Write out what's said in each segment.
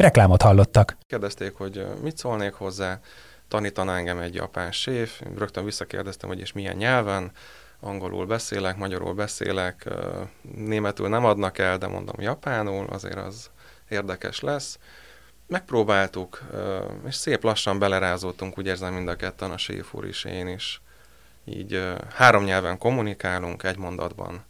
Reklámot hallottak. Kérdezték, hogy mit szólnék hozzá, tanítaná engem egy japán séf, rögtön visszakérdeztem, hogy és milyen nyelven, angolul beszélek, magyarul beszélek, németül nem adnak el, de mondom japánul, azért az érdekes lesz. Megpróbáltuk, és szép lassan belerázódtunk, úgy érzem mind a ketten, a séf úr is, én is. Így három nyelven kommunikálunk egy mondatban.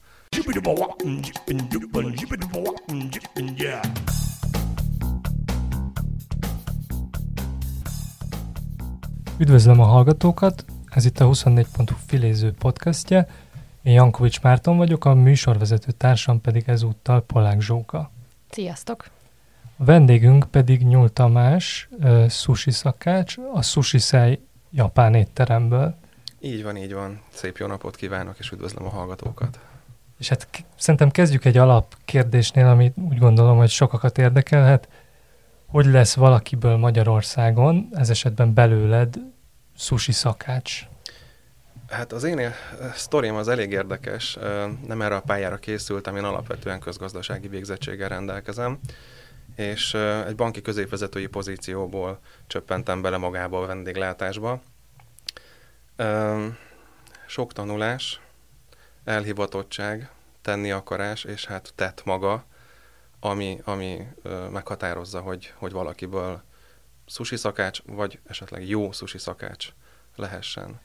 Üdvözlöm a hallgatókat, ez itt a 24.hu filéző podcastje. Én Jankovics Márton vagyok, a műsorvezető társam pedig ezúttal Polák Zsóka. Sziasztok! A vendégünk pedig Nyúl Tamás, uh, sushi szakács, a Sushi Szej japán étteremből. Így van, így van. Szép jó napot kívánok, és üdvözlöm a hallgatókat. És hát k- szerintem kezdjük egy alapkérdésnél, ami úgy gondolom, hogy sokakat érdekelhet. Hogy lesz valakiből Magyarországon, ez esetben belőled, sushi szakács? Hát az én sztorim az elég érdekes. Nem erre a pályára készültem, én alapvetően közgazdasági végzettséggel rendelkezem, és egy banki középvezetői pozícióból csöppentem bele magába a vendéglátásba. Sok tanulás, elhivatottság, tenni akarás, és hát tett maga, ami, ami meghatározza, hogy, hogy valakiből sushi szakács, vagy esetleg jó sushi szakács lehessen.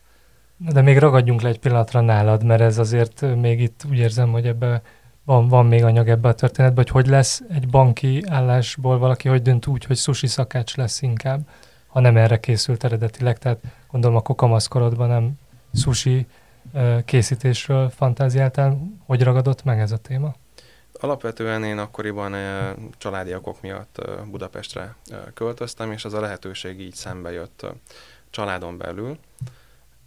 De még ragadjunk le egy pillanatra nálad, mert ez azért még itt úgy érzem, hogy ebbe van, van még anyag ebbe a történetbe, hogy hogy lesz egy banki állásból valaki, hogy dönt úgy, hogy sushi szakács lesz inkább, ha nem erre készült eredetileg. Tehát gondolom akkor kamaszkorodban nem sushi készítésről fantáziáltál. Hogy ragadott meg ez a téma? Alapvetően én akkoriban családi okok miatt Budapestre költöztem, és ez a lehetőség így szembe jött családon belül,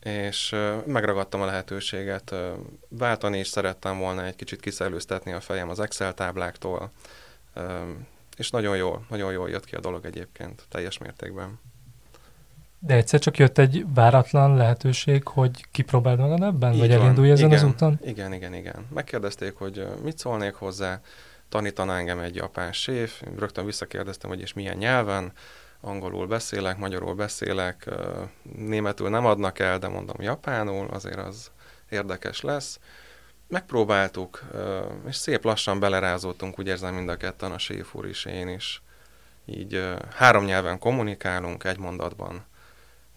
és megragadtam a lehetőséget. Váltani is szerettem volna egy kicsit kiszellőztetni a fejem az Excel tábláktól, és nagyon jól, nagyon jól jött ki a dolog egyébként, teljes mértékben. De egyszer csak jött egy váratlan lehetőség, hogy kipróbáld magad ebben, Így vagy van. elindulj ezen igen, az úton? Igen, igen, igen. Megkérdezték, hogy mit szólnék hozzá, tanítaná engem egy japán séf, rögtön visszakérdeztem, hogy és milyen nyelven, angolul beszélek, magyarul beszélek, németül nem adnak el, de mondom japánul, azért az érdekes lesz. Megpróbáltuk, és szép lassan belerázódtunk, úgy érzem mind a ketten, a séf úr is, én is. Így három nyelven kommunikálunk egy mondatban.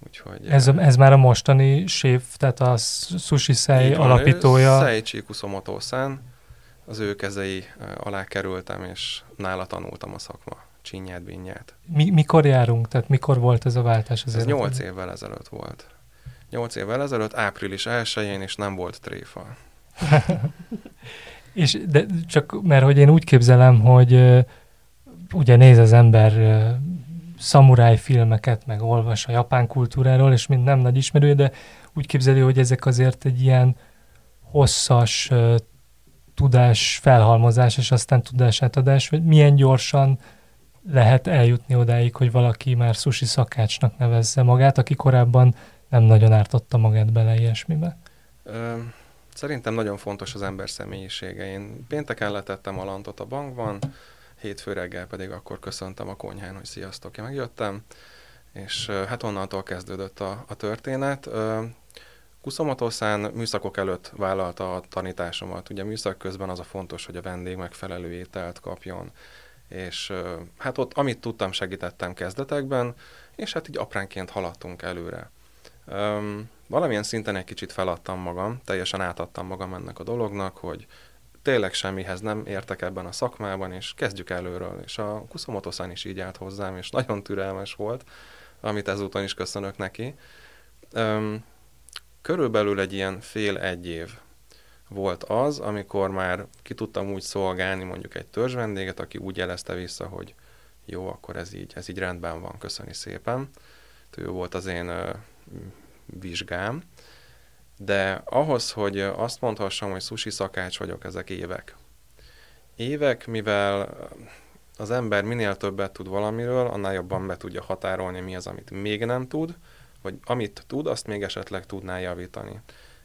Úgyhogy, ez, ez már a mostani séf, tehát a Sushi Sei alapítója. Seichi Kusumoto-san, az ő kezei alá kerültem, és nála tanultam a szakma csinyát, binnyát. Mi, mikor járunk? Tehát mikor volt ez a váltás? Az ez nyolc évvel ezelőtt volt. Nyolc évvel ezelőtt, április 1-én, és nem volt tréfa. és de csak mert hogy én úgy képzelem, hogy uh, ugye néz az ember uh, szamuráj filmeket, meg olvas a japán kultúráról, és mind nem nagy ismerője, de úgy képzeli, hogy ezek azért egy ilyen hosszas tudás felhalmozás, és aztán tudásátadás, vagy milyen gyorsan lehet eljutni odáig, hogy valaki már sushi szakácsnak nevezze magát, aki korábban nem nagyon ártotta magát bele ilyesmibe? Ö, szerintem nagyon fontos az ember személyisége. Én pénteken letettem a lantot a bankban, hétfő reggel pedig akkor köszöntem a konyhán, hogy sziasztok, én megjöttem, és hát onnantól kezdődött a, a történet. Kuszomotoszán műszakok előtt vállalta a tanításomat. Ugye műszak közben az a fontos, hogy a vendég megfelelő ételt kapjon, és hát ott, amit tudtam, segítettem kezdetekben, és hát így apránként haladtunk előre. Um, valamilyen szinten egy kicsit feladtam magam, teljesen átadtam magam ennek a dolognak, hogy tényleg semmihez nem értek ebben a szakmában, és kezdjük előről. És a Kuszomotoszán is így állt hozzám, és nagyon türelmes volt, amit ezúton is köszönök neki. Um, körülbelül egy ilyen fél-egy év volt az, amikor már ki tudtam úgy szolgálni mondjuk egy törzsvendéget, aki úgy jelezte vissza, hogy jó, akkor ez így, ez így rendben van, köszöni szépen. Ő volt az én ö, vizsgám. De ahhoz, hogy azt mondhassam, hogy sushi szakács vagyok, ezek évek. Évek, mivel az ember minél többet tud valamiről, annál jobban be tudja határolni, mi az, amit még nem tud, vagy amit tud, azt még esetleg tudná javítani.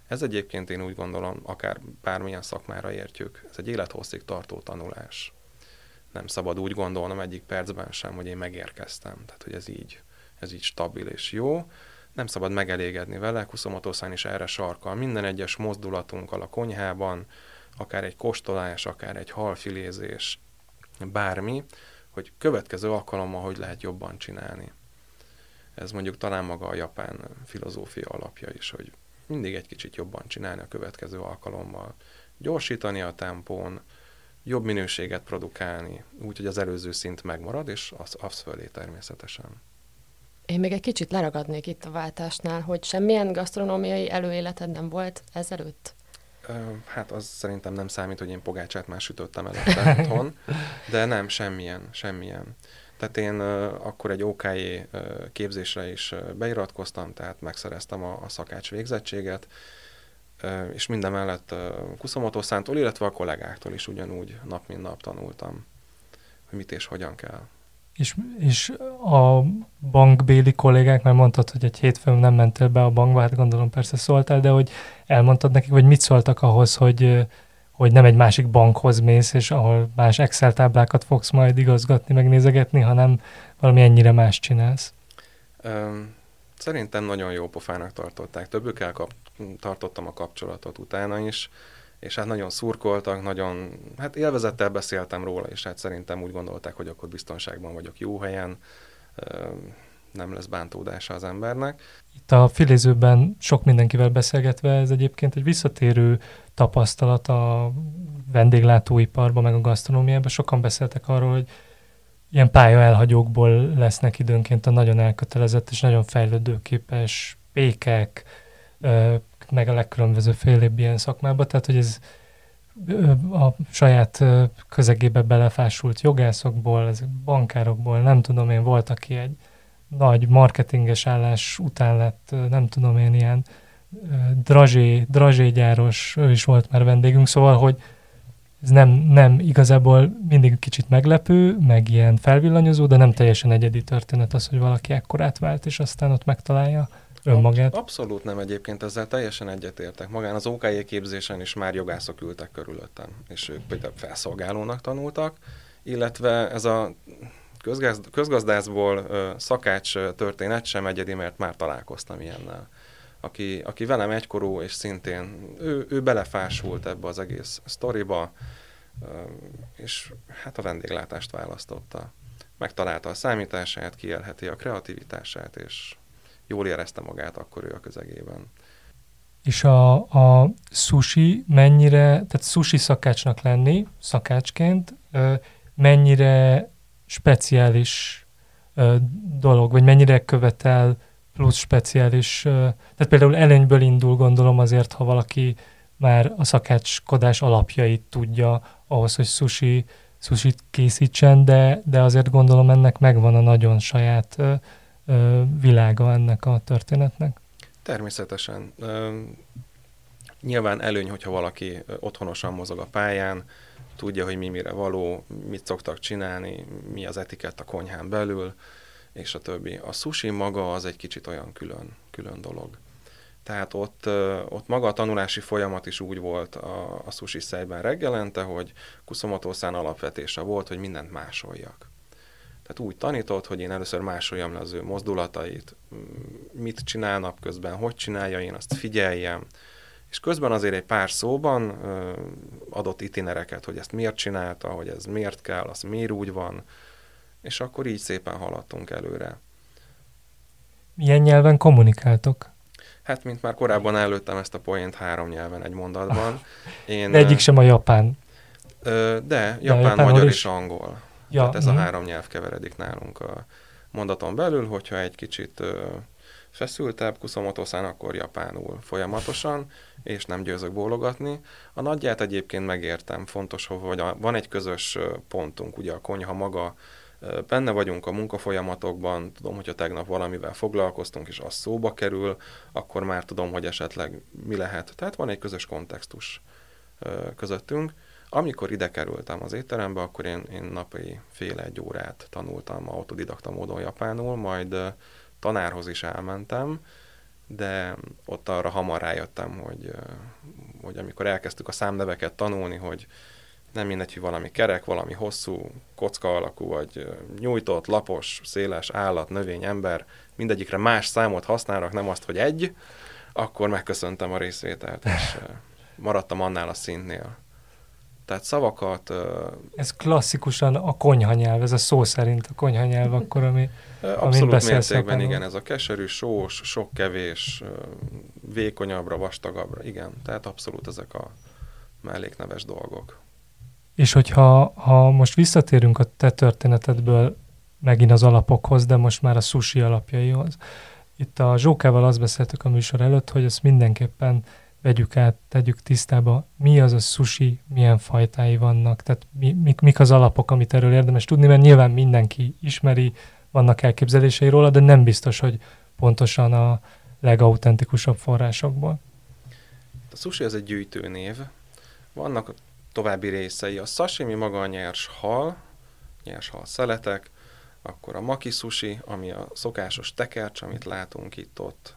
Ez egyébként én úgy gondolom, akár bármilyen szakmára értjük, ez egy élethosszig tartó tanulás. Nem szabad úgy gondolnom egyik percben sem, hogy én megérkeztem. Tehát, hogy ez így, ez így stabil és jó. Nem szabad megelégedni vele, Kuszomotoszán is erre sarkal. Minden egyes mozdulatunkkal a konyhában, akár egy kóstolás, akár egy halfilézés, bármi, hogy következő alkalommal hogy lehet jobban csinálni. Ez mondjuk talán maga a japán filozófia alapja is, hogy mindig egy kicsit jobban csinálni a következő alkalommal. Gyorsítani a tempón, jobb minőséget produkálni, úgy, hogy az előző szint megmarad, és az, az fölé természetesen. Én még egy kicsit leragadnék itt a váltásnál, hogy semmilyen gasztronómiai előéleted nem volt ezelőtt? Hát az szerintem nem számít, hogy én pogácsát már sütöttem előtte otthon, de nem, semmilyen, semmilyen. Tehát én akkor egy OK uh, képzésre is beiratkoztam, tehát megszereztem a, a szakács végzettséget, és minden mellett uh, Kuszomotoszántól, illetve a kollégáktól is ugyanúgy nap mint nap tanultam, hogy mit és hogyan kell. És, és a bankbéli kollégák, mert mondtad, hogy egy hétfőn nem mentél be a bankba, hát gondolom persze szóltál, de hogy elmondtad nekik, hogy mit szóltak ahhoz, hogy, hogy nem egy másik bankhoz mész, és ahol más Excel táblákat fogsz majd igazgatni, megnézegetni, hanem valami ennyire más csinálsz. Um, szerintem nagyon jó pofának tartották. Többükkel kap- tartottam a kapcsolatot utána is és hát nagyon szurkoltak, nagyon, hát élvezettel beszéltem róla, és hát szerintem úgy gondolták, hogy akkor biztonságban vagyok jó helyen, nem lesz bántódása az embernek. Itt a filézőben sok mindenkivel beszélgetve, ez egyébként egy visszatérő tapasztalat a vendéglátóiparban, meg a gasztronómiában. Sokan beszéltek arról, hogy ilyen pálya elhagyókból lesznek időnként a nagyon elkötelezett és nagyon fejlődőképes pékek, meg a legkülönböző félébb ilyen szakmába, tehát hogy ez a saját közegébe belefásult jogászokból, ezek bankárokból, nem tudom én, volt, aki egy nagy marketinges állás után lett, nem tudom én, ilyen drazsé, drazségyáros, ő is volt már vendégünk, szóval, hogy ez nem, nem igazából mindig kicsit meglepő, meg ilyen felvillanyozó, de nem teljesen egyedi történet az, hogy valaki ekkorát vált, és aztán ott megtalálja önmagát? Abszolút nem egyébként, ezzel teljesen egyetértek. Magán az OKJ képzésen is már jogászok ültek körülöttem, és ők például felszolgálónak tanultak, illetve ez a közgazd, közgazdászból szakács történet sem egyedi, mert már találkoztam ilyennel. Aki, aki velem egykorú, és szintén ő, ő belefásult ebbe az egész sztoriba, és hát a vendéglátást választotta. Megtalálta a számítását, kielheti a kreativitását, és jól érezte magát akkor ő a közegében. És a, a sushi mennyire, tehát sushi szakácsnak lenni, szakácsként, mennyire speciális dolog, vagy mennyire követel plusz speciális, tehát például előnyből indul gondolom azért, ha valaki már a szakácskodás alapjait tudja ahhoz, hogy sushi, sushi készítsen, de, de azért gondolom ennek megvan a nagyon saját világa ennek a történetnek? Természetesen. Nyilván előny, hogyha valaki otthonosan mozog a pályán, tudja, hogy mi mire való, mit szoktak csinálni, mi az etikett a konyhán belül, és a többi. A sushi maga az egy kicsit olyan külön, külön dolog. Tehát ott, ott maga a tanulási folyamat is úgy volt a, a sushi szejben reggelente, hogy Kuszomotószán alapvetése volt, hogy mindent másoljak. Tehát úgy tanított, hogy én először másoljam le az ő mozdulatait, mit csinál napközben, hogy csinálja, én azt figyeljem, és közben azért egy pár szóban adott itinereket, hogy ezt miért csinálta, hogy ez miért kell, az miért úgy van, és akkor így szépen haladtunk előre. Milyen nyelven kommunikáltok? Hát, mint már korábban előttem ezt a poént három nyelven egy mondatban. Én, de egyik sem a japán. De, japán, de magyar is. és angol. Ja, Tehát ez uh-huh. a három nyelv keveredik nálunk a mondaton belül, hogyha egy kicsit feszültebb kuszomotoszán, akkor japánul folyamatosan, és nem győzök bólogatni. A nagyját egyébként megértem, fontos, hogy van egy közös pontunk, ugye a konyha maga benne vagyunk a munkafolyamatokban, tudom, hogyha tegnap valamivel foglalkoztunk, és az szóba kerül, akkor már tudom, hogy esetleg mi lehet. Tehát van egy közös kontextus közöttünk. Amikor ide kerültem az étterembe, akkor én, én napi fél egy órát tanultam autodidakta módon japánul, majd tanárhoz is elmentem, de ott arra hamar rájöttem, hogy, hogy amikor elkezdtük a számneveket tanulni, hogy nem mindegy, hogy valami kerek, valami hosszú, kocka alakú, vagy nyújtott, lapos, széles állat, növény, ember, mindegyikre más számot használnak, nem azt, hogy egy, akkor megköszöntem a részvételt, és maradtam annál a szintnél. Tehát szavakat... Ez klasszikusan a konyhanyelv, ez a szó szerint a konyhanyelv akkor, ami Abszolút mértékben, igen, ez a keserű, sós, sok kevés, vékonyabbra, vastagabbra, igen, tehát abszolút ezek a mellékneves dolgok. És hogyha ha most visszatérünk a te történetedből megint az alapokhoz, de most már a sushi alapjaihoz. Itt a Zsókával azt beszéltük a műsor előtt, hogy ezt mindenképpen vegyük át, tegyük tisztába, mi az a sushi, milyen fajtái vannak, tehát mi, mik, mik az alapok, amit erről érdemes tudni, mert nyilván mindenki ismeri, vannak elképzelései róla, de nem biztos, hogy pontosan a legautentikusabb forrásokból. A sushi az egy gyűjtőnév. Vannak további részei. A sashimi maga a nyers hal, nyers hal szeletek, akkor a maki sushi, ami a szokásos tekercs, amit látunk itt-ott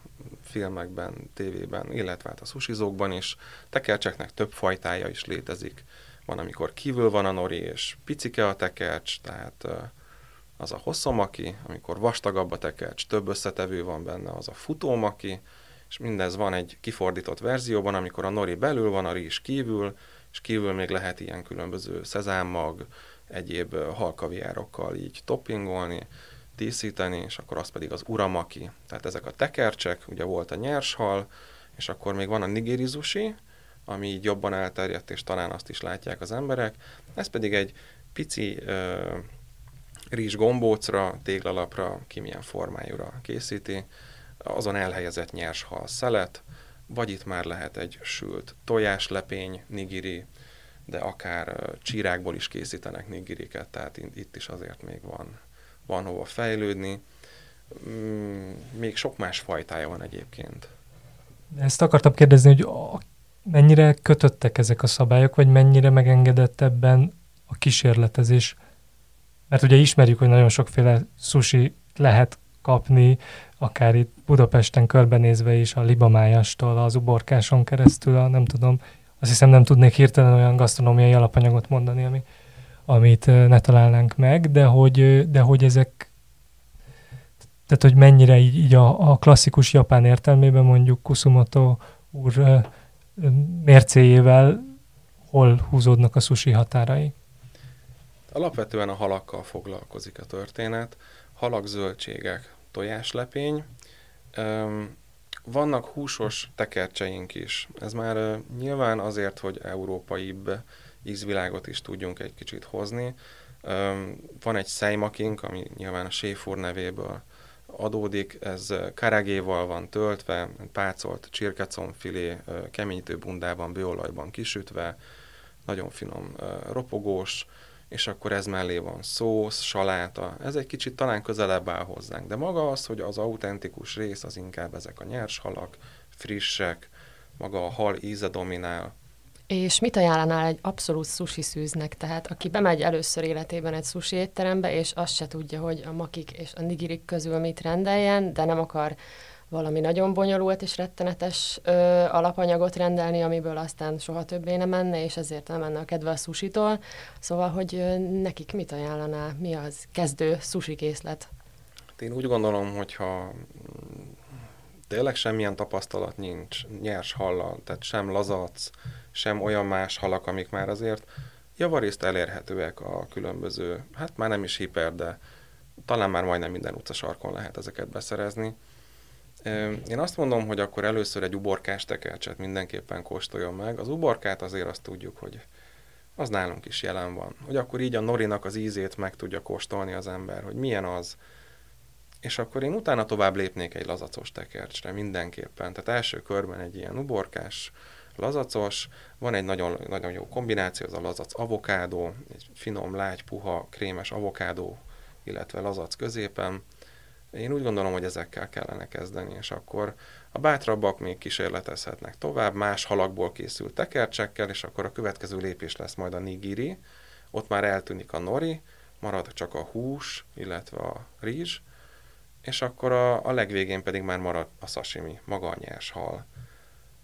filmekben, tévében, illetve hát a sushizókban is. Tekercseknek több fajtája is létezik. Van, amikor kívül van a nori, és picike a tekercs, tehát az a hosszomaki, amikor vastagabb a tekercs, több összetevő van benne, az a futómaki, és mindez van egy kifordított verzióban, amikor a nori belül van, a rizs kívül, és kívül még lehet ilyen különböző szezámmag, egyéb halkaviárokkal így toppingolni, díszíteni, és akkor az pedig az uramaki. Tehát ezek a tekercsek, ugye volt a nyers hal, és akkor még van a nigirizusi, ami így jobban elterjedt, és talán azt is látják az emberek. Ez pedig egy pici ö, rizs gombócra, téglalapra, ki milyen formájúra készíti, azon elhelyezett nyers hal szelet, vagy itt már lehet egy sült tojáslepény, nigiri, de akár csírákból is készítenek nigiriket, tehát itt is azért még van, van hova fejlődni. Mm, még sok más fajtája van egyébként. Ezt akartam kérdezni, hogy mennyire kötöttek ezek a szabályok, vagy mennyire megengedett ebben a kísérletezés? Mert ugye ismerjük, hogy nagyon sokféle sushi lehet kapni, akár itt Budapesten körbenézve is, a libamájastól, az uborkáson keresztül, a, nem tudom, azt hiszem nem tudnék hirtelen olyan gasztronómiai alapanyagot mondani, ami, amit ne találnánk meg, de hogy, de hogy ezek, tehát hogy mennyire így, így a, a klasszikus japán értelmében mondjuk Kusumoto úr mércéjével hol húzódnak a sushi határai? Alapvetően a halakkal foglalkozik a történet. Halak, zöldségek, tojáslepény. Vannak húsos tekercseink is. Ez már nyilván azért, hogy európaibb ízvilágot is tudjunk egy kicsit hozni. Van egy szejmakink, ami nyilván a séfúr nevéből adódik, ez karagéval van töltve, pácolt csirkecomfilé, keményítő bundában, bőolajban kisütve, nagyon finom ropogós, és akkor ez mellé van szósz, saláta, ez egy kicsit talán közelebb áll hozzánk. De maga az, hogy az autentikus rész az inkább ezek a nyers halak, frissek, maga a hal íze dominál. És mit ajánlanál egy abszolút sushi szűznek? Tehát aki bemegy először életében egy sushi étterembe, és azt se tudja, hogy a makik és a nigirik közül mit rendeljen, de nem akar valami nagyon bonyolult és rettenetes ö, alapanyagot rendelni, amiből aztán soha többé nem menne, és ezért nem menne a kedve a susitól. Szóval, hogy ö, nekik mit ajánlaná, mi az kezdő sushi készlet? Hát én úgy gondolom, hogyha tényleg semmilyen tapasztalat nincs nyers hallal, tehát sem lazac, sem olyan más halak, amik már azért javarészt elérhetőek a különböző, hát már nem is hiper, de talán már majdnem minden utcasarkon lehet ezeket beszerezni én azt mondom, hogy akkor először egy uborkás tekercset mindenképpen kóstoljon meg. Az uborkát azért azt tudjuk, hogy az nálunk is jelen van. Hogy akkor így a norinak az ízét meg tudja kóstolni az ember, hogy milyen az. És akkor én utána tovább lépnék egy lazacos tekercsre mindenképpen. Tehát első körben egy ilyen uborkás, lazacos, van egy nagyon, nagyon jó kombináció, az a lazac avokádó, egy finom, lágy, puha, krémes avokádó illetve lazac középen. Én úgy gondolom, hogy ezekkel kellene kezdeni, és akkor a bátrabbak még kísérletezhetnek tovább, más halakból készült tekercsekkel, és akkor a következő lépés lesz majd a nigiri, ott már eltűnik a nori, marad csak a hús, illetve a rizs, és akkor a, a legvégén pedig már marad a sashimi, maga a nyers hal.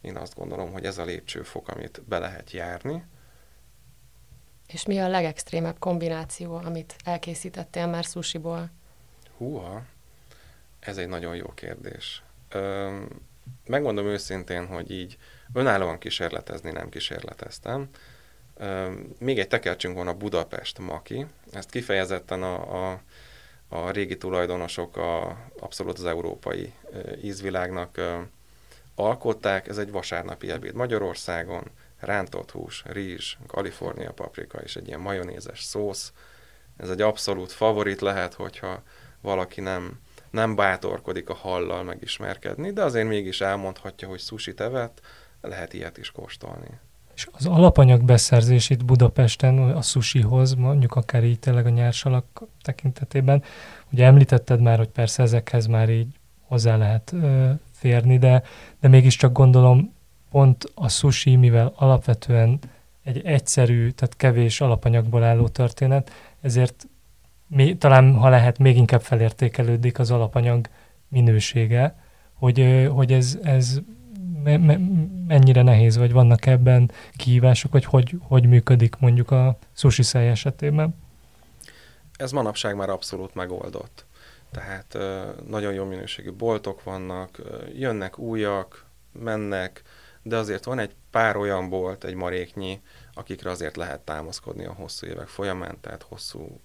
Én azt gondolom, hogy ez a lépcsőfok, amit be lehet járni. És mi a legextrémebb kombináció, amit elkészítettél már sushiból? Húha, ez egy nagyon jó kérdés. Ö, megmondom őszintén, hogy így önállóan kísérletezni nem kísérleteztem. Ö, még egy tekercsünk van a Budapest Maki. Ezt kifejezetten a, a, a régi tulajdonosok a, abszolút az európai ízvilágnak alkották. Ez egy vasárnapi ebéd Magyarországon. Rántott hús, rizs, Kalifornia paprika és egy ilyen majonézes szósz. Ez egy abszolút favorit lehet, hogyha valaki nem nem bátorkodik a hallal megismerkedni, de azért mégis elmondhatja, hogy sushi tevet, lehet ilyet is kóstolni. És az alapanyag beszerzés itt Budapesten a sushihoz, mondjuk akár így tényleg a nyersalak tekintetében, ugye említetted már, hogy persze ezekhez már így hozzá lehet ö, férni, de, de mégiscsak gondolom pont a sushi, mivel alapvetően egy egyszerű, tehát kevés alapanyagból álló történet, ezért mi, talán ha lehet, még inkább felértékelődik az alapanyag minősége, hogy, hogy ez, ez me, me, mennyire nehéz, vagy vannak ebben kihívások, vagy hogy, hogy működik mondjuk a sushi száj esetében? Ez manapság már abszolút megoldott. Tehát nagyon jó minőségű boltok vannak, jönnek újak, mennek, de azért van egy pár olyan bolt, egy maréknyi, akikre azért lehet támaszkodni a hosszú évek folyamán, tehát hosszú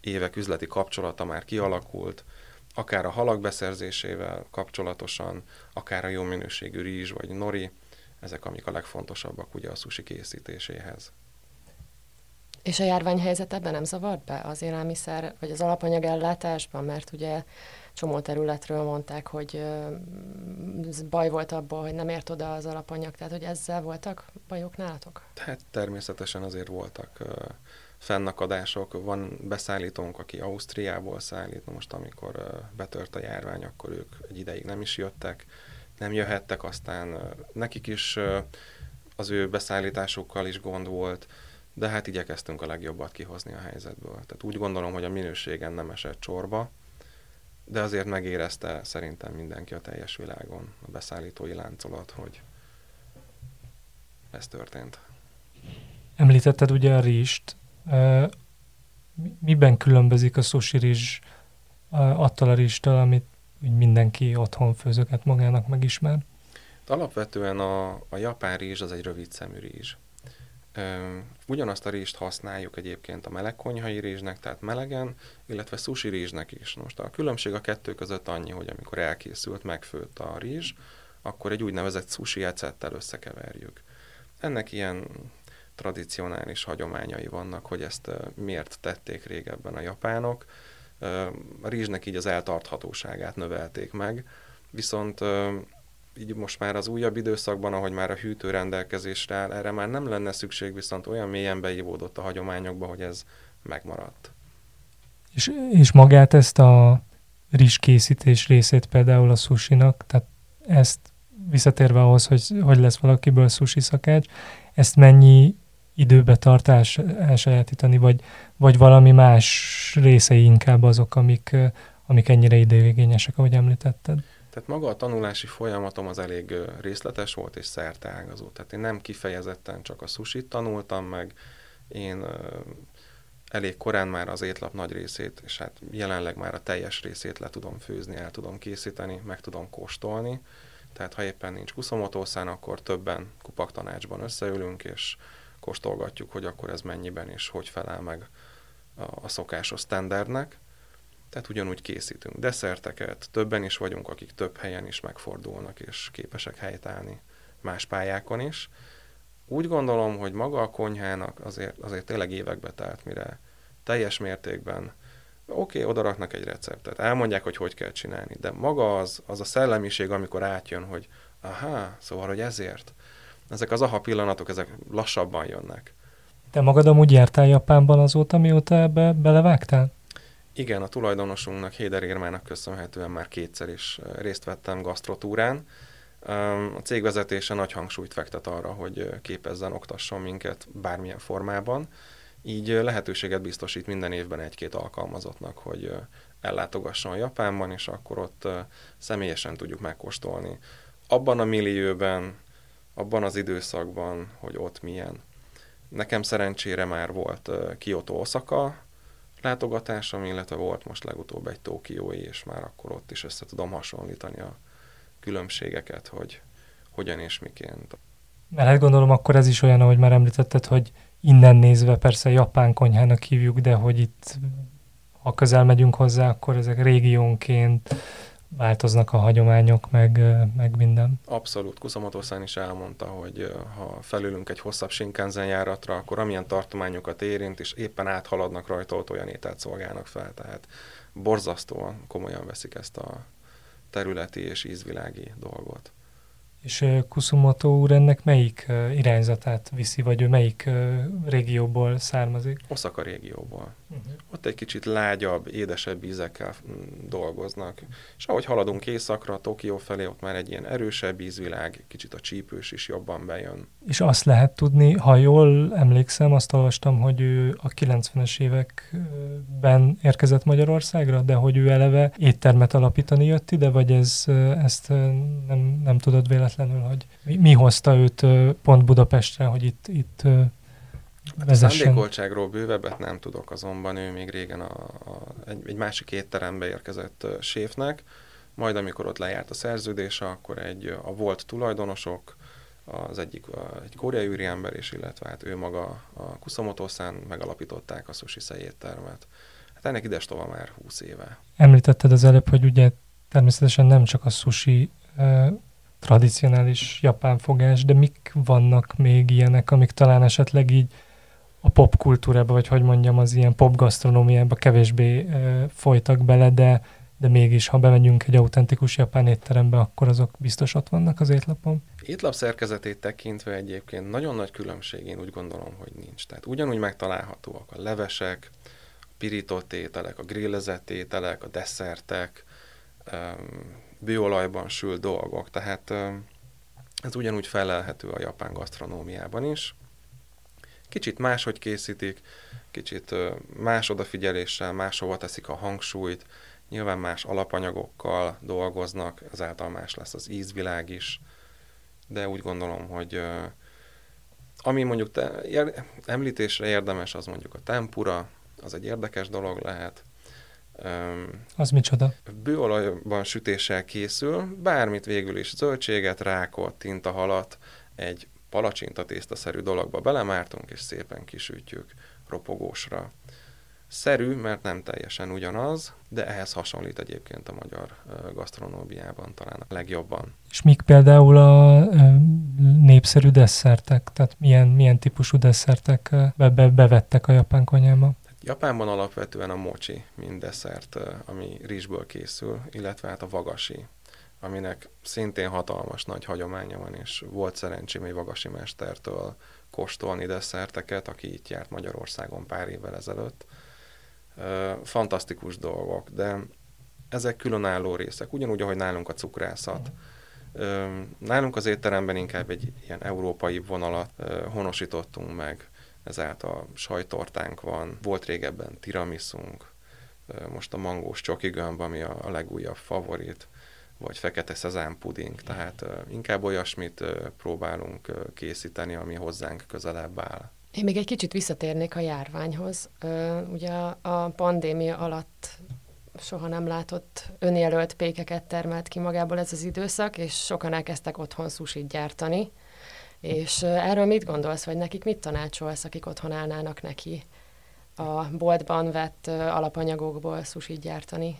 évek üzleti kapcsolata már kialakult, akár a halak beszerzésével kapcsolatosan, akár a jó minőségű rizs vagy nori, ezek amik a legfontosabbak ugye a sushi készítéséhez. És a járványhelyzet ebben nem zavart be? Az élelmiszer, vagy az alapanyag ellátásban, mert ugye csomó területről mondták, hogy baj volt abból, hogy nem ért oda az alapanyag, tehát hogy ezzel voltak bajok nálatok? Hát természetesen azért voltak fennakadások. Van beszállítónk, aki Ausztriából szállít, most amikor betört a járvány, akkor ők egy ideig nem is jöttek, nem jöhettek, aztán nekik is az ő beszállításukkal is gond volt, de hát igyekeztünk a legjobbat kihozni a helyzetből. Tehát úgy gondolom, hogy a minőségen nem esett csorba, de azért megérezte szerintem mindenki a teljes világon, a beszállítói láncolat, hogy ez történt. Említetted ugye a rizst, Miben különbözik a sushi rizs attól a rizstől, amit mindenki otthon főzöket magának megismer? Alapvetően a, a japán rizs az egy rövid szemű rizs. Ugyanazt a rizst használjuk egyébként a meleg konyhai rizsnek, tehát melegen, illetve sushi rizsnek is. Most a különbség a kettő között annyi, hogy amikor elkészült, megfőtt a rizs, akkor egy úgynevezett sushi ecettel összekeverjük. Ennek ilyen tradicionális hagyományai vannak, hogy ezt miért tették régebben a japánok. A rizsnek így az eltarthatóságát növelték meg, viszont így most már az újabb időszakban, ahogy már a hűtő rendelkezésre áll, erre már nem lenne szükség, viszont olyan mélyen beívódott a hagyományokba, hogy ez megmaradt. És, és magát ezt a rizskészítés részét például a susinak, tehát ezt visszatérve ahhoz, hogy, hogy lesz valakiből sushi szakács, ezt mennyi időbe tartás elsajátítani, vagy, vagy valami más részei inkább azok, amik, amik ennyire időigényesek, ahogy említetted? Tehát maga a tanulási folyamatom az elég részletes volt és szerteágazó. Tehát én nem kifejezetten csak a susit tanultam meg, én elég korán már az étlap nagy részét, és hát jelenleg már a teljes részét le tudom főzni, el tudom készíteni, meg tudom kóstolni. Tehát ha éppen nincs kuszomotószán, akkor többen kupak tanácsban összeülünk, és kóstolgatjuk, hogy akkor ez mennyiben és hogy felel meg a, szokásos standardnek. Tehát ugyanúgy készítünk desszerteket, többen is vagyunk, akik több helyen is megfordulnak és képesek helytállni más pályákon is. Úgy gondolom, hogy maga a konyhának azért, azért tényleg évekbe telt, mire teljes mértékben oké, okay, odaraknak egy receptet, elmondják, hogy hogy kell csinálni, de maga az, az a szellemiség, amikor átjön, hogy aha, szóval, hogy ezért, ezek az aha pillanatok, ezek lassabban jönnek. Te magad amúgy jártál Japánban azóta, mióta ebbe belevágtál? Igen, a tulajdonosunknak, Héder Irmának köszönhetően már kétszer is részt vettem gasztrotúrán. A cég vezetése nagy hangsúlyt fektet arra, hogy képezzen, oktasson minket bármilyen formában. Így lehetőséget biztosít minden évben egy-két alkalmazottnak, hogy ellátogasson Japánban, és akkor ott személyesen tudjuk megkóstolni. Abban a millióben, abban az időszakban, hogy ott milyen. Nekem szerencsére már volt Kyoto Osaka látogatásom, illetve volt most legutóbb egy Tokiói, és már akkor ott is össze tudom hasonlítani a különbségeket, hogy hogyan és miként. Mert hát gondolom akkor ez is olyan, ahogy már említetted, hogy innen nézve persze japán konyhának hívjuk, de hogy itt ha közel megyünk hozzá, akkor ezek régiónként változnak a hagyományok, meg, meg minden. Abszolút. kusamoto is elmondta, hogy ha felülünk egy hosszabb Shinkansen járatra, akkor amilyen tartományokat érint, és éppen áthaladnak rajta, ott olyan ételt szolgálnak fel. Tehát borzasztóan komolyan veszik ezt a területi és ízvilági dolgot. És Kusumoto úr ennek melyik irányzatát viszi, vagy ő melyik régióból származik? Osaka régióból. Uh-huh. Ott egy kicsit lágyabb, édesebb ízekkel mm, dolgoznak. És ahogy haladunk északra, Tokió felé, ott már egy ilyen erősebb ízvilág, kicsit a csípős is jobban bejön. És azt lehet tudni, ha jól emlékszem, azt olvastam, hogy ő a 90-es években érkezett Magyarországra, de hogy ő eleve éttermet alapítani jött ide, vagy ez, ezt nem, nem tudod véletlenül, hogy mi, mi hozta őt pont Budapestre, hogy itt, itt vezessen. Szándékoltságról bővebbet nem tudok, azonban ő még régen a, a, egy, egy másik étterembe érkezett séfnek, majd amikor ott lejárt a szerződése, akkor egy, a volt tulajdonosok, az egyik a, egy koreai ember, és illetve hát ő maga a Kusamoto-szán megalapították a sushi éttermet. Hát ennek ides tova már 20 éve. Említetted az előbb, hogy ugye természetesen nem csak a sushi tradicionális japán fogás, de mik vannak még ilyenek, amik talán esetleg így a popkultúrába, vagy hogy mondjam, az ilyen popgasztronómiába kevésbé e, folytak bele, de, de mégis, ha bemegyünk egy autentikus japán étterembe, akkor azok biztos ott vannak az étlapon. Étlap szerkezetét tekintve egyébként nagyon nagy különbség, én úgy gondolom, hogy nincs. Tehát ugyanúgy megtalálhatóak a levesek, a pirított ételek, a grillezett ételek, a desszertek, bőolajban sült dolgok, tehát ez ugyanúgy felelhető a japán gasztronómiában is. Kicsit máshogy készítik, kicsit más odafigyeléssel, máshova teszik a hangsúlyt, nyilván más alapanyagokkal dolgoznak, ezáltal más lesz az ízvilág is, de úgy gondolom, hogy ami mondjuk te, említésre érdemes, az mondjuk a tempura, az egy érdekes dolog lehet. Az micsoda? Bőolajban sütéssel készül, bármit végül is, zöldséget, rákot, tintahalat, egy palacsinta tésztaszerű dologba belemártunk, és szépen kisütjük ropogósra. Szerű, mert nem teljesen ugyanaz, de ehhez hasonlít egyébként a magyar gasztronómiában talán a legjobban. És mik például a népszerű desszertek? Tehát milyen, milyen típusú desszertek be, be, bevettek a japán konyhába? Japánban alapvetően a mochi, mint desszert, ami rizsből készül, illetve hát a vagasi, aminek szintén hatalmas nagy hagyománya van, és volt szerencsém egy vagasi mestertől kóstolni desszerteket, aki itt járt Magyarországon pár évvel ezelőtt. Fantasztikus dolgok, de ezek különálló részek, ugyanúgy, ahogy nálunk a cukrászat. Nálunk az étteremben inkább egy ilyen európai vonalat honosítottunk meg, ezáltal sajtortánk van, volt régebben tiramisunk, most a mangós csokigömb, ami a, a legújabb favorit, vagy fekete szezám puding, tehát inkább olyasmit próbálunk készíteni, ami hozzánk közelebb áll. Én még egy kicsit visszatérnék a járványhoz. Ugye a pandémia alatt soha nem látott önjelölt pékeket termelt ki magából ez az időszak, és sokan elkezdtek otthon susit gyártani. És erről mit gondolsz, vagy nekik mit tanácsolsz, akik otthon állnának neki a boltban vett alapanyagokból susit gyártani?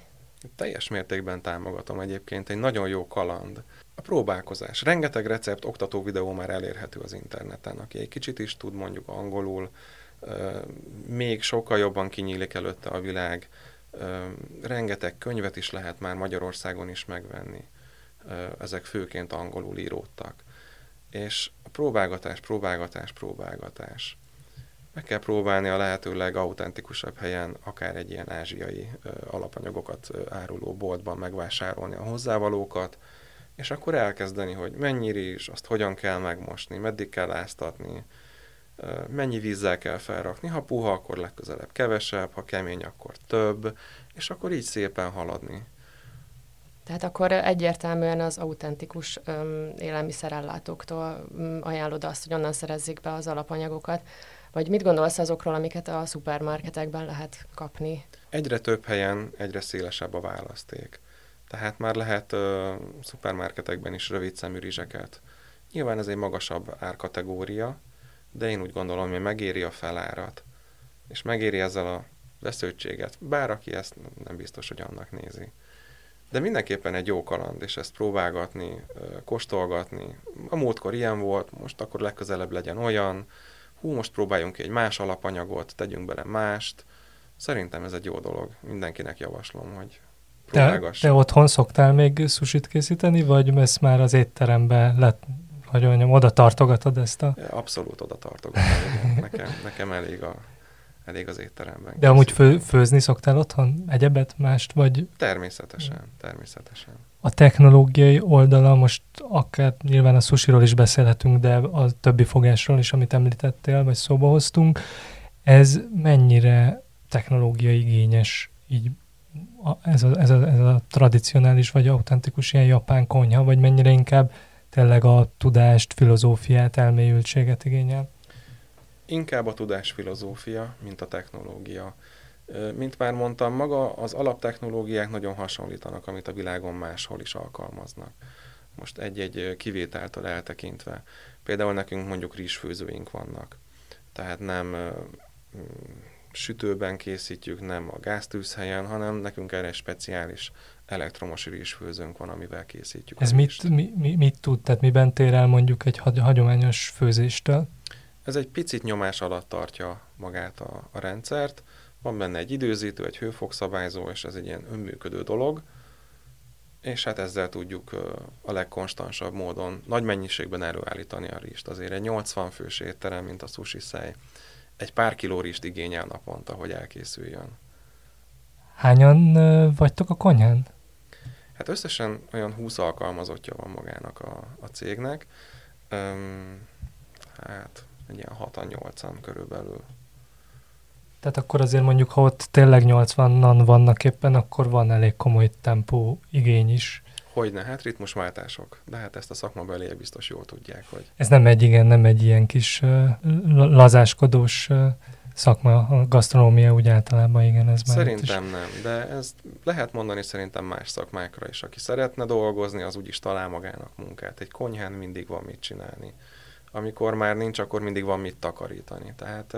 Teljes mértékben támogatom egyébként, egy nagyon jó kaland. A próbálkozás. Rengeteg recept, oktató videó már elérhető az interneten, aki egy kicsit is tud mondjuk angolul, még sokkal jobban kinyílik előtte a világ, rengeteg könyvet is lehet már Magyarországon is megvenni. Ezek főként angolul íródtak. És a próbálgatás, próbálgatás, próbálgatás. meg kell próbálni a lehető legautentikusabb helyen, akár egy ilyen ázsiai ö, alapanyagokat ö, áruló boltban megvásárolni a hozzávalókat, és akkor elkezdeni, hogy mennyire is, azt hogyan kell megmosni, meddig kell áztatni, ö, mennyi vízzel kell felrakni, ha puha, akkor legközelebb kevesebb, ha kemény, akkor több, és akkor így szépen haladni. Tehát akkor egyértelműen az autentikus öm, élelmiszerellátóktól öm, ajánlod azt, hogy onnan szerezzék be az alapanyagokat. Vagy mit gondolsz azokról, amiket a szupermarketekben lehet kapni? Egyre több helyen egyre szélesebb a választék. Tehát már lehet ö, szupermarketekben is rövid szemű rizseket. Nyilván ez egy magasabb árkategória, de én úgy gondolom, hogy megéri a felárat, és megéri ezzel a vesződtséget, bár aki ezt nem biztos, hogy annak nézi. De mindenképpen egy jó kaland, és ezt próbálgatni, kóstolgatni. A múltkor ilyen volt, most akkor legközelebb legyen olyan. Hú, most próbáljunk ki egy más alapanyagot, tegyünk bele mást. Szerintem ez egy jó dolog. Mindenkinek javaslom, hogy te, te otthon szoktál még susit készíteni, vagy ezt már az étterembe lett, hogy mondjam, oda tartogatod ezt a... Abszolút oda tartogatom. nekem, nekem elég a elég az étteremben. De amúgy fő, főzni szoktál otthon? Egyebet, mást, vagy? Természetesen, természetesen. A technológiai oldala, most akár nyilván a sushiról is beszélhetünk, de a többi fogásról is, amit említettél, vagy szóba hoztunk, ez mennyire technológiai igényes így a, ez, a, ez, a, ez a tradicionális vagy autentikus ilyen japán konyha, vagy mennyire inkább tényleg a tudást, filozófiát, elmélyültséget igényel? Inkább a tudásfilozófia, mint a technológia. Mint már mondtam, maga az alaptechnológiák nagyon hasonlítanak, amit a világon máshol is alkalmaznak. Most egy-egy kivételtől eltekintve. Például nekünk mondjuk rizsfőzőink vannak. Tehát nem sütőben készítjük, nem a gáztűzhelyen, hanem nekünk erre egy speciális elektromos rizsfőzőnk van, amivel készítjük. Ez mit, mi, mi, mit tud, tehát miben tér el mondjuk egy hagyományos főzéstől? Ez egy picit nyomás alatt tartja magát a, a rendszert, van benne egy időzítő, egy hőfokszabályzó, és ez egy ilyen önműködő dolog, és hát ezzel tudjuk a legkonstansabb módon nagy mennyiségben előállítani a rizst. Azért egy 80 fős étterem, mint a sushi szej, egy pár kiló rizst igényel naponta, hogy elkészüljön. Hányan vagytok a konyhán? Hát összesen olyan 20 alkalmazottja van magának a, a cégnek. Öm, hát egy ilyen 6-8-an körülbelül. Tehát akkor azért mondjuk, ha ott tényleg 80-an vannak éppen, akkor van elég komoly tempó igény is. Hogyne, hát ritmusváltások. De hát ezt a szakmabeliek biztos jól tudják, hogy... Ez nem egy, igen, nem egy ilyen kis uh, lazáskodós uh, szakma, a gasztronómia úgy általában, igen, ez már Szerintem is. nem, de ez lehet mondani szerintem más szakmákra is. Aki szeretne dolgozni, az úgyis talál magának munkát. Egy konyhán mindig van mit csinálni amikor már nincs, akkor mindig van mit takarítani. Tehát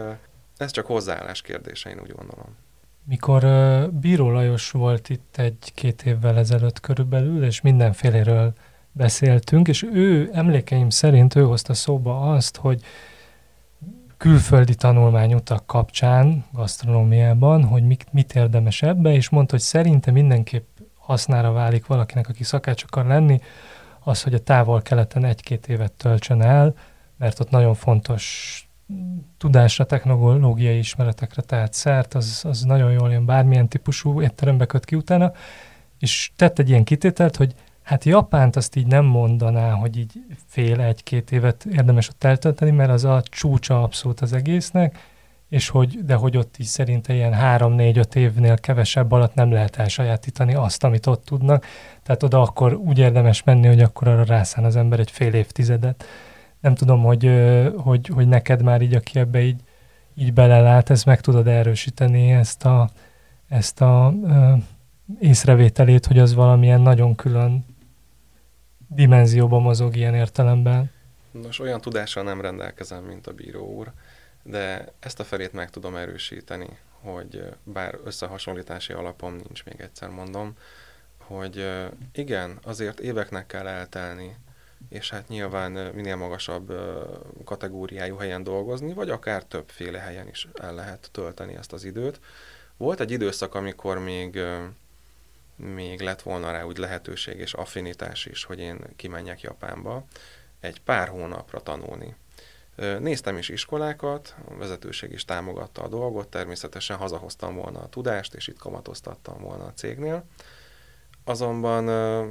ez csak hozzáállás kérdése, én úgy gondolom. Mikor Bíró Lajos volt itt egy-két évvel ezelőtt körülbelül, és mindenféléről beszéltünk, és ő emlékeim szerint ő hozta szóba azt, hogy külföldi tanulmányutak kapcsán, gasztronómiában, hogy mit, mit érdemes ebbe, és mondta, hogy szerinte mindenképp hasznára válik valakinek, aki szakács akar lenni, az, hogy a távol-keleten egy-két évet töltsön el, mert ott nagyon fontos tudásra, technológiai ismeretekre tehát szert, az, az nagyon jól jön bármilyen típusú étterembe köt ki utána, és tett egy ilyen kitételt, hogy hát Japánt azt így nem mondaná, hogy így fél egy-két évet érdemes ott eltölteni, mert az a csúcsa abszolút az egésznek, és hogy, de hogy ott is szerinte ilyen három-négy-öt évnél kevesebb alatt nem lehet elsajátítani azt, amit ott tudnak. Tehát oda akkor úgy érdemes menni, hogy akkor arra rászán az ember egy fél évtizedet nem tudom, hogy, hogy, hogy neked már így, aki ebbe így, így belelát, ezt meg tudod erősíteni, ezt a, ezt a ö, észrevételét, hogy az valamilyen nagyon külön dimenzióban mozog ilyen értelemben. Nos, olyan tudással nem rendelkezem, mint a bíró úr, de ezt a felét meg tudom erősíteni, hogy bár összehasonlítási alapom nincs, még egyszer mondom, hogy igen, azért éveknek kell eltelni, és hát nyilván minél magasabb kategóriájú helyen dolgozni, vagy akár többféle helyen is el lehet tölteni ezt az időt. Volt egy időszak, amikor még, még lett volna rá úgy lehetőség és affinitás is, hogy én kimenjek Japánba egy pár hónapra tanulni. Néztem is iskolákat, a vezetőség is támogatta a dolgot, természetesen hazahoztam volna a tudást, és itt kamatoztattam volna a cégnél. Azonban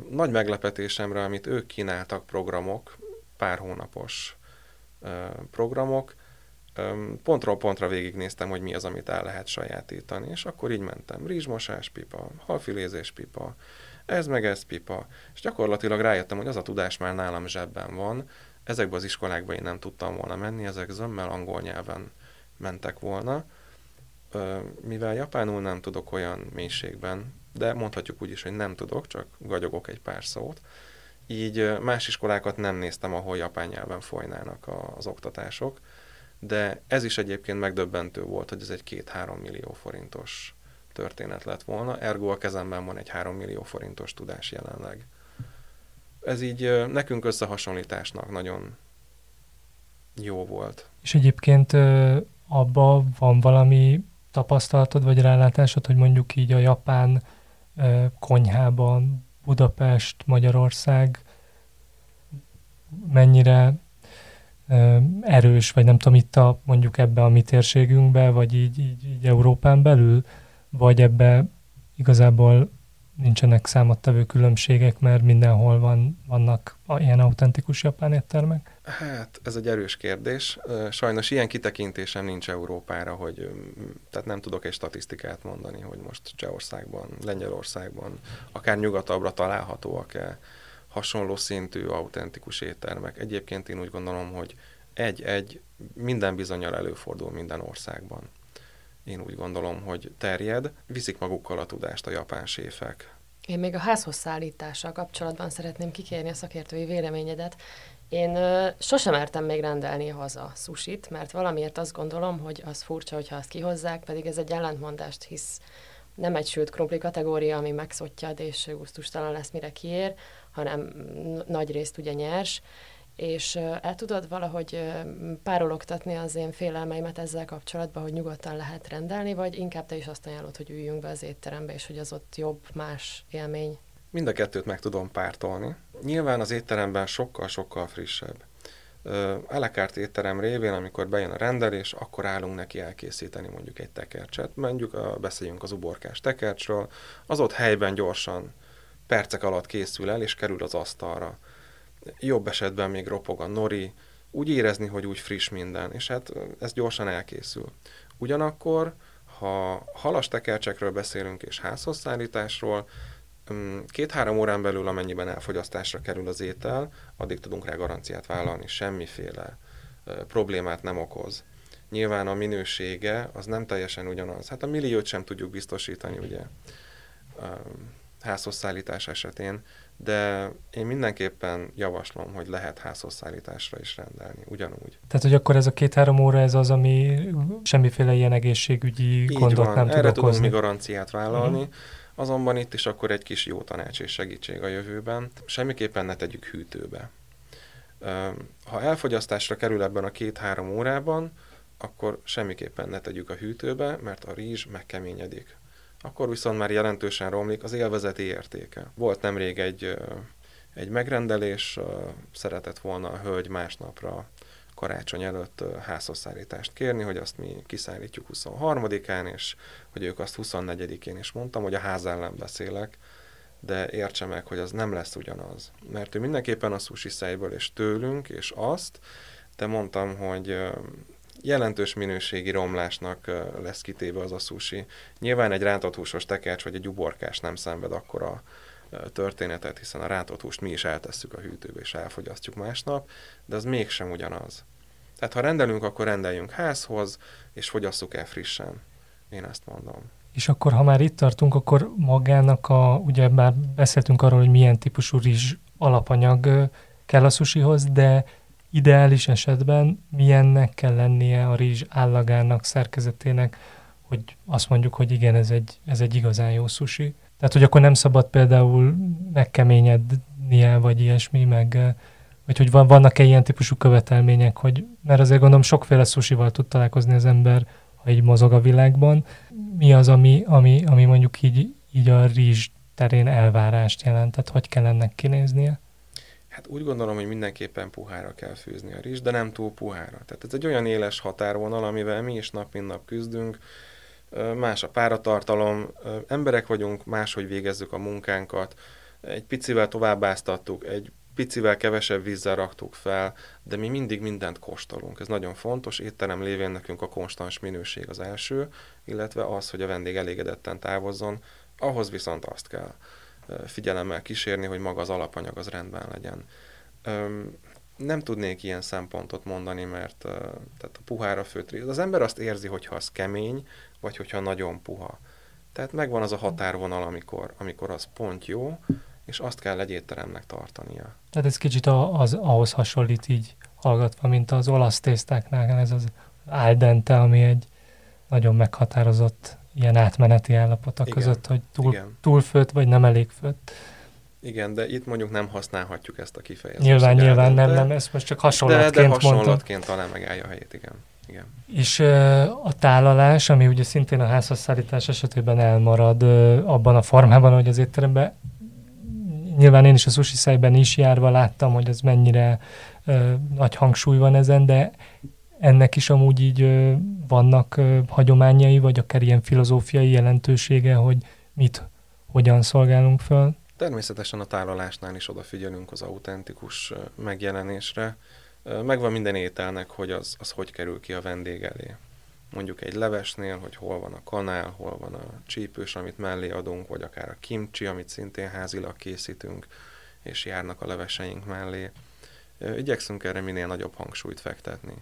nagy meglepetésemre, amit ők kínáltak programok, pár hónapos programok, pontról pontra végignéztem, hogy mi az, amit el lehet sajátítani, és akkor így mentem. Rizsmosás pipa, halfilézés pipa, ez meg ez pipa. És gyakorlatilag rájöttem, hogy az a tudás már nálam zsebben van, ezekbe az iskolákba én nem tudtam volna menni, ezek zömmel angol nyelven mentek volna, mivel japánul nem tudok olyan mélységben, de mondhatjuk úgy is, hogy nem tudok, csak gagyogok egy pár szót, így más iskolákat nem néztem, ahol japán nyelven folynának az oktatások, de ez is egyébként megdöbbentő volt, hogy ez egy két-három millió forintos történet lett volna, ergo a kezemben van egy 3 millió forintos tudás jelenleg. Ez így nekünk összehasonlításnak nagyon jó volt. És egyébként abba van valami tapasztalatod vagy rálátásod, hogy mondjuk így a japán konyhában Budapest, Magyarország mennyire erős, vagy nem tudom, itt a, mondjuk ebbe a mi térségünkbe, vagy így, így, így Európán belül, vagy ebbe igazából nincsenek számottevő különbségek, mert mindenhol van, vannak ilyen autentikus japán éttermek? Hát, ez egy erős kérdés. Sajnos ilyen kitekintésem nincs Európára, hogy tehát nem tudok egy statisztikát mondani, hogy most Csehországban, Lengyelországban, akár nyugatabbra találhatóak-e hasonló szintű autentikus éttermek. Egyébként én úgy gondolom, hogy egy-egy minden bizonyal előfordul minden országban én úgy gondolom, hogy terjed, viszik magukkal a tudást a japán séfek. Én még a házhoz szállítással kapcsolatban szeretném kikérni a szakértői véleményedet. Én ö, sosem mertem még rendelni haza susit, mert valamiért azt gondolom, hogy az furcsa, hogyha azt kihozzák, pedig ez egy ellentmondást, hisz nem egy sült krumpli kategória, ami megszottyad és gusztustalan lesz, mire kiér, hanem nagy részt ugye nyers, és el tudod valahogy párologtatni az én félelmeimet ezzel kapcsolatban, hogy nyugodtan lehet rendelni, vagy inkább te is azt ajánlod, hogy üljünk be az étterembe, és hogy az ott jobb, más élmény? Mind a kettőt meg tudom pártolni. Nyilván az étteremben sokkal-sokkal frissebb. Elekárt étterem révén, amikor bejön a rendelés, akkor állunk neki elkészíteni mondjuk egy tekercset. Mondjuk beszéljünk az uborkás tekercsről, az ott helyben gyorsan percek alatt készül el, és kerül az asztalra jobb esetben még ropog a nori, úgy érezni, hogy úgy friss minden, és hát ez gyorsan elkészül. Ugyanakkor, ha halas tekercsekről beszélünk és házhozszállításról, mm, két-három órán belül, amennyiben elfogyasztásra kerül az étel, addig tudunk rá garanciát vállalni, semmiféle problémát nem okoz. Nyilván a minősége az nem teljesen ugyanaz. Hát a milliót sem tudjuk biztosítani, ugye, házhozszállítás esetén, de én mindenképpen javaslom, hogy lehet házhozszállításra is rendelni, ugyanúgy. Tehát, hogy akkor ez a két-három óra ez az, ami semmiféle ilyen egészségügyi Így gondot van. nem tud Erre tudunk mi garanciát vállalni, uh-huh. azonban itt is akkor egy kis jó tanács és segítség a jövőben. Semmiképpen ne tegyük hűtőbe. Ha elfogyasztásra kerül ebben a két-három órában, akkor semmiképpen ne tegyük a hűtőbe, mert a rizs megkeményedik akkor viszont már jelentősen romlik az élvezeti értéke. Volt nemrég egy, egy megrendelés, szeretett volna a hölgy másnapra karácsony előtt házhozszállítást kérni, hogy azt mi kiszállítjuk 23-án, és hogy ők azt 24-én is mondtam, hogy a ház ellen beszélek, de értse meg, hogy az nem lesz ugyanaz. Mert ő mindenképpen a sushi szájból és tőlünk, és azt, de mondtam, hogy jelentős minőségi romlásnak lesz kitéve az a sushi. Nyilván egy rántott húsos tekercs vagy egy uborkás nem szenved akkor a történetet, hiszen a rántott húst mi is eltesszük a hűtőbe és elfogyasztjuk másnap, de az mégsem ugyanaz. Tehát ha rendelünk, akkor rendeljünk házhoz, és fogyasszuk el frissen. Én ezt mondom. És akkor, ha már itt tartunk, akkor magának a, ugye már beszéltünk arról, hogy milyen típusú rizs alapanyag kell a sushihoz, de ideális esetben milyennek kell lennie a rizs állagának, szerkezetének, hogy azt mondjuk, hogy igen, ez egy, ez egy igazán jó sushi. Tehát, hogy akkor nem szabad például megkeményednie, vagy ilyesmi, meg vagy hogy van, vannak-e ilyen típusú követelmények, hogy, mert azért gondolom sokféle sushival tud találkozni az ember, ha így mozog a világban. Mi az, ami, ami, ami mondjuk így, így a rizs terén elvárást jelent? Tehát hogy kell ennek kinéznie? Hát úgy gondolom, hogy mindenképpen puhára kell fűzni a rizs, de nem túl puhára. Tehát ez egy olyan éles határvonal, amivel mi is nap mint nap küzdünk. Más a páratartalom, emberek vagyunk, máshogy végezzük a munkánkat, egy picivel továbbáztattuk, egy picivel kevesebb vízzel raktuk fel, de mi mindig mindent kóstolunk. Ez nagyon fontos, étterem lévén nekünk a konstans minőség az első, illetve az, hogy a vendég elégedetten távozzon, ahhoz viszont azt kell figyelemmel kísérni, hogy maga az alapanyag az rendben legyen. Nem tudnék ilyen szempontot mondani, mert tehát a puhára főtt Az ember azt érzi, hogyha az kemény, vagy hogyha nagyon puha. Tehát megvan az a határvonal, amikor, amikor az pont jó, és azt kell egy étteremnek tartania. Tehát ez kicsit az, ahhoz hasonlít így hallgatva, mint az olasz tésztáknál, ez az al dente, ami egy nagyon meghatározott ilyen átmeneti állapot a között, hogy túl, igen. túl főtt, vagy nem elég főtt. Igen, de itt mondjuk nem használhatjuk ezt a kifejezést. Nyilván, nyilván nem, nem, ezt most csak hasonlatként de, de hasonlatként talán megállja a helyét, igen. igen. És uh, a tálalás, ami ugye szintén a házhozszállítás esetében elmarad uh, abban a formában, hogy az étteremben nyilván én is a sushi szájban is járva láttam, hogy ez mennyire uh, nagy hangsúly van ezen, de ennek is amúgy így vannak hagyományai, vagy akár ilyen filozófiai jelentősége, hogy mit, hogyan szolgálunk föl? Természetesen a tálalásnál is odafigyelünk az autentikus megjelenésre. Megvan minden ételnek, hogy az, az hogy kerül ki a vendég elé. Mondjuk egy levesnél, hogy hol van a kanál, hol van a csípős, amit mellé adunk, vagy akár a kimcsi, amit szintén házilag készítünk, és járnak a leveseink mellé. Igyekszünk erre minél nagyobb hangsúlyt fektetni.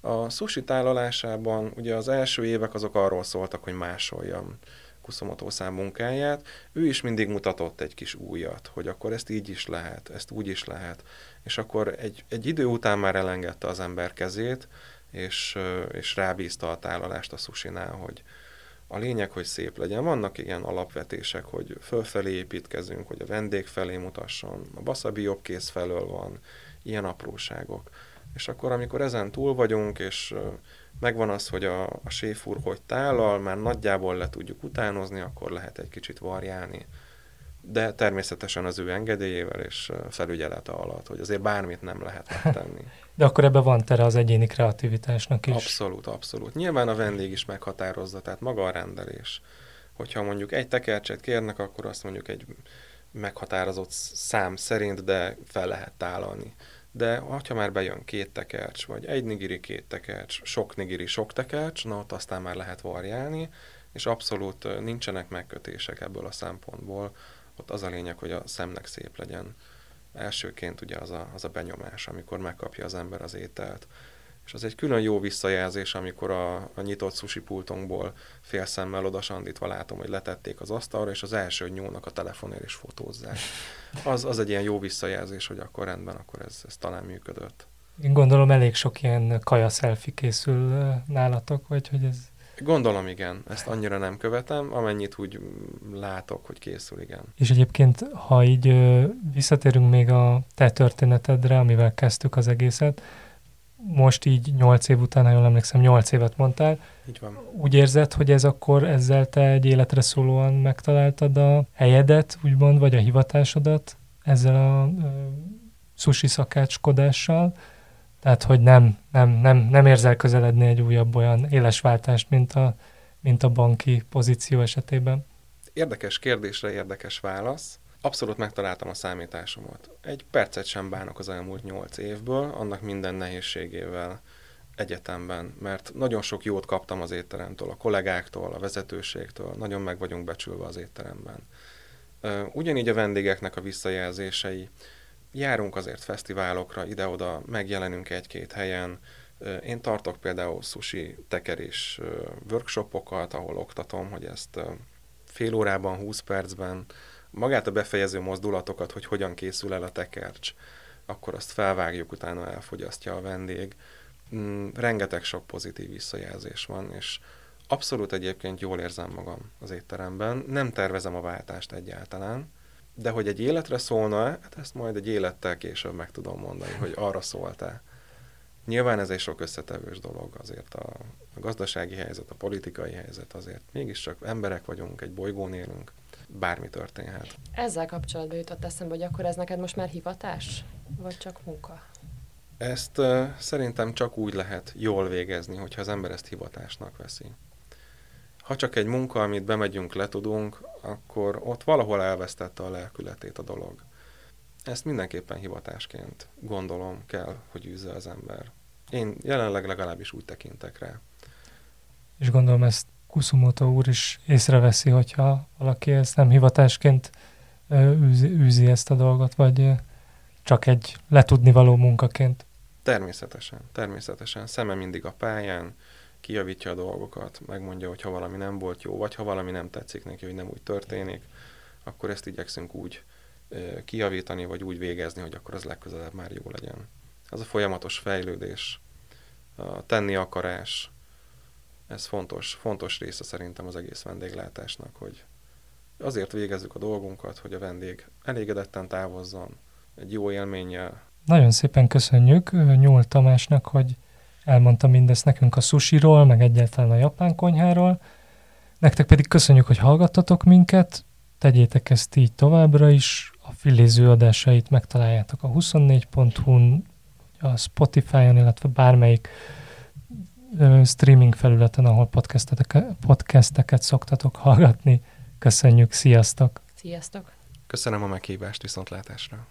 A sushi tálalásában ugye az első évek azok arról szóltak, hogy másoljam Kuszomotó szám munkáját, ő is mindig mutatott egy kis újat, hogy akkor ezt így is lehet, ezt úgy is lehet. És akkor egy, egy idő után már elengedte az ember kezét, és, és rábízta a tálalást a susinál, hogy a lényeg, hogy szép legyen. Vannak ilyen alapvetések, hogy fölfelé építkezünk, hogy a vendég felé mutasson, a baszabi jobb kész felől van, ilyen apróságok. És akkor, amikor ezen túl vagyunk, és megvan az, hogy a, a séfúr hogy tállal, már nagyjából le tudjuk utánozni, akkor lehet egy kicsit variálni. De természetesen az ő engedélyével és felügyelete alatt, hogy azért bármit nem lehet megtenni. De akkor ebben van tere az egyéni kreativitásnak is. Abszolút, abszolút. Nyilván a vendég is meghatározza, tehát maga a rendelés. Hogyha mondjuk egy tekercset kérnek, akkor azt mondjuk egy meghatározott szám szerint, de fel lehet tálalni de ha már bejön két tekercs, vagy egy nigiri, két tekercs, sok nigiri, sok tekercs, na ott aztán már lehet variálni, és abszolút nincsenek megkötések ebből a szempontból. Ott az a lényeg, hogy a szemnek szép legyen. Elsőként ugye az a, az a benyomás, amikor megkapja az ember az ételt. És az egy külön jó visszajelzés, amikor a, a nyitott sushi pultunkból fél szemmel odasandítva látom, hogy letették az asztalra, és az első nyúlnak a telefonért is fotózzák. Az, az egy ilyen jó visszajelzés, hogy akkor rendben, akkor ez, ez talán működött. Én gondolom elég sok ilyen kaja selfie készül nálatok, vagy hogy ez... Gondolom, igen. Ezt annyira nem követem, amennyit úgy látok, hogy készül, igen. És egyébként, ha így visszatérünk még a te történetedre, amivel kezdtük az egészet, most így nyolc év után, ha jól emlékszem, nyolc évet mondtál. Így van. Úgy érzed, hogy ez akkor ezzel te egy életre szólóan megtaláltad a helyedet, úgymond, vagy a hivatásodat ezzel a uh, sushi szakácskodással? Tehát, hogy nem, nem, nem, nem érzel közeledni egy újabb olyan éles váltást, mint a, mint a banki pozíció esetében? Érdekes kérdésre érdekes válasz. Abszolút megtaláltam a számításomat. Egy percet sem bánok az elmúlt nyolc évből, annak minden nehézségével egyetemben, mert nagyon sok jót kaptam az étteremtől, a kollégáktól, a vezetőségtől, nagyon meg vagyunk becsülve az étteremben. Ugyanígy a vendégeknek a visszajelzései. Járunk azért fesztiválokra, ide-oda, megjelenünk egy-két helyen. Én tartok például sushi tekerés workshopokat, ahol oktatom, hogy ezt fél órában, 20 percben magát a befejező mozdulatokat, hogy hogyan készül el a tekercs, akkor azt felvágjuk, utána elfogyasztja a vendég. Mm, rengeteg sok pozitív visszajelzés van, és abszolút egyébként jól érzem magam az étteremben. Nem tervezem a váltást egyáltalán, de hogy egy életre szólna hát ezt majd egy élettel később meg tudom mondani, hogy arra szóltál. Nyilván ez egy sok összetevős dolog, azért a, a gazdasági helyzet, a politikai helyzet azért mégiscsak emberek vagyunk, egy bolygón élünk, bármi történhet. Ezzel kapcsolatban jutott eszembe, hogy akkor ez neked most már hivatás? Vagy csak munka? Ezt uh, szerintem csak úgy lehet jól végezni, hogyha az ember ezt hivatásnak veszi. Ha csak egy munka, amit bemegyünk, letudunk, akkor ott valahol elvesztette a lelkületét a dolog. Ezt mindenképpen hivatásként gondolom kell, hogy űzze az ember. Én jelenleg legalábbis úgy tekintek rá. És gondolom ezt Kusumoto úr is észreveszi, hogyha valaki ezt nem hivatásként űzi, űzi ezt a dolgot, vagy csak egy letudni való munkaként. Természetesen, természetesen. Szeme mindig a pályán, kijavítja a dolgokat, megmondja, hogy ha valami nem volt jó, vagy ha valami nem tetszik neki, hogy nem úgy történik, akkor ezt igyekszünk úgy kijavítani, vagy úgy végezni, hogy akkor az legközelebb már jó legyen. Ez a folyamatos fejlődés, a tenni akarás, ez fontos, fontos része szerintem az egész vendéglátásnak, hogy azért végezzük a dolgunkat, hogy a vendég elégedetten távozzon, egy jó élménnyel. Nagyon szépen köszönjük Nyúl Tamásnak, hogy elmondta mindezt nekünk a sushiról, meg egyáltalán a japán konyháról. Nektek pedig köszönjük, hogy hallgattatok minket, tegyétek ezt így továbbra is, a filéző adásait megtaláljátok a 24.hu-n, a Spotify-on, illetve bármelyik streaming felületen, ahol podcasteket, szoktatok hallgatni. Köszönjük, sziasztok! Sziasztok! Köszönöm a meghívást, viszontlátásra!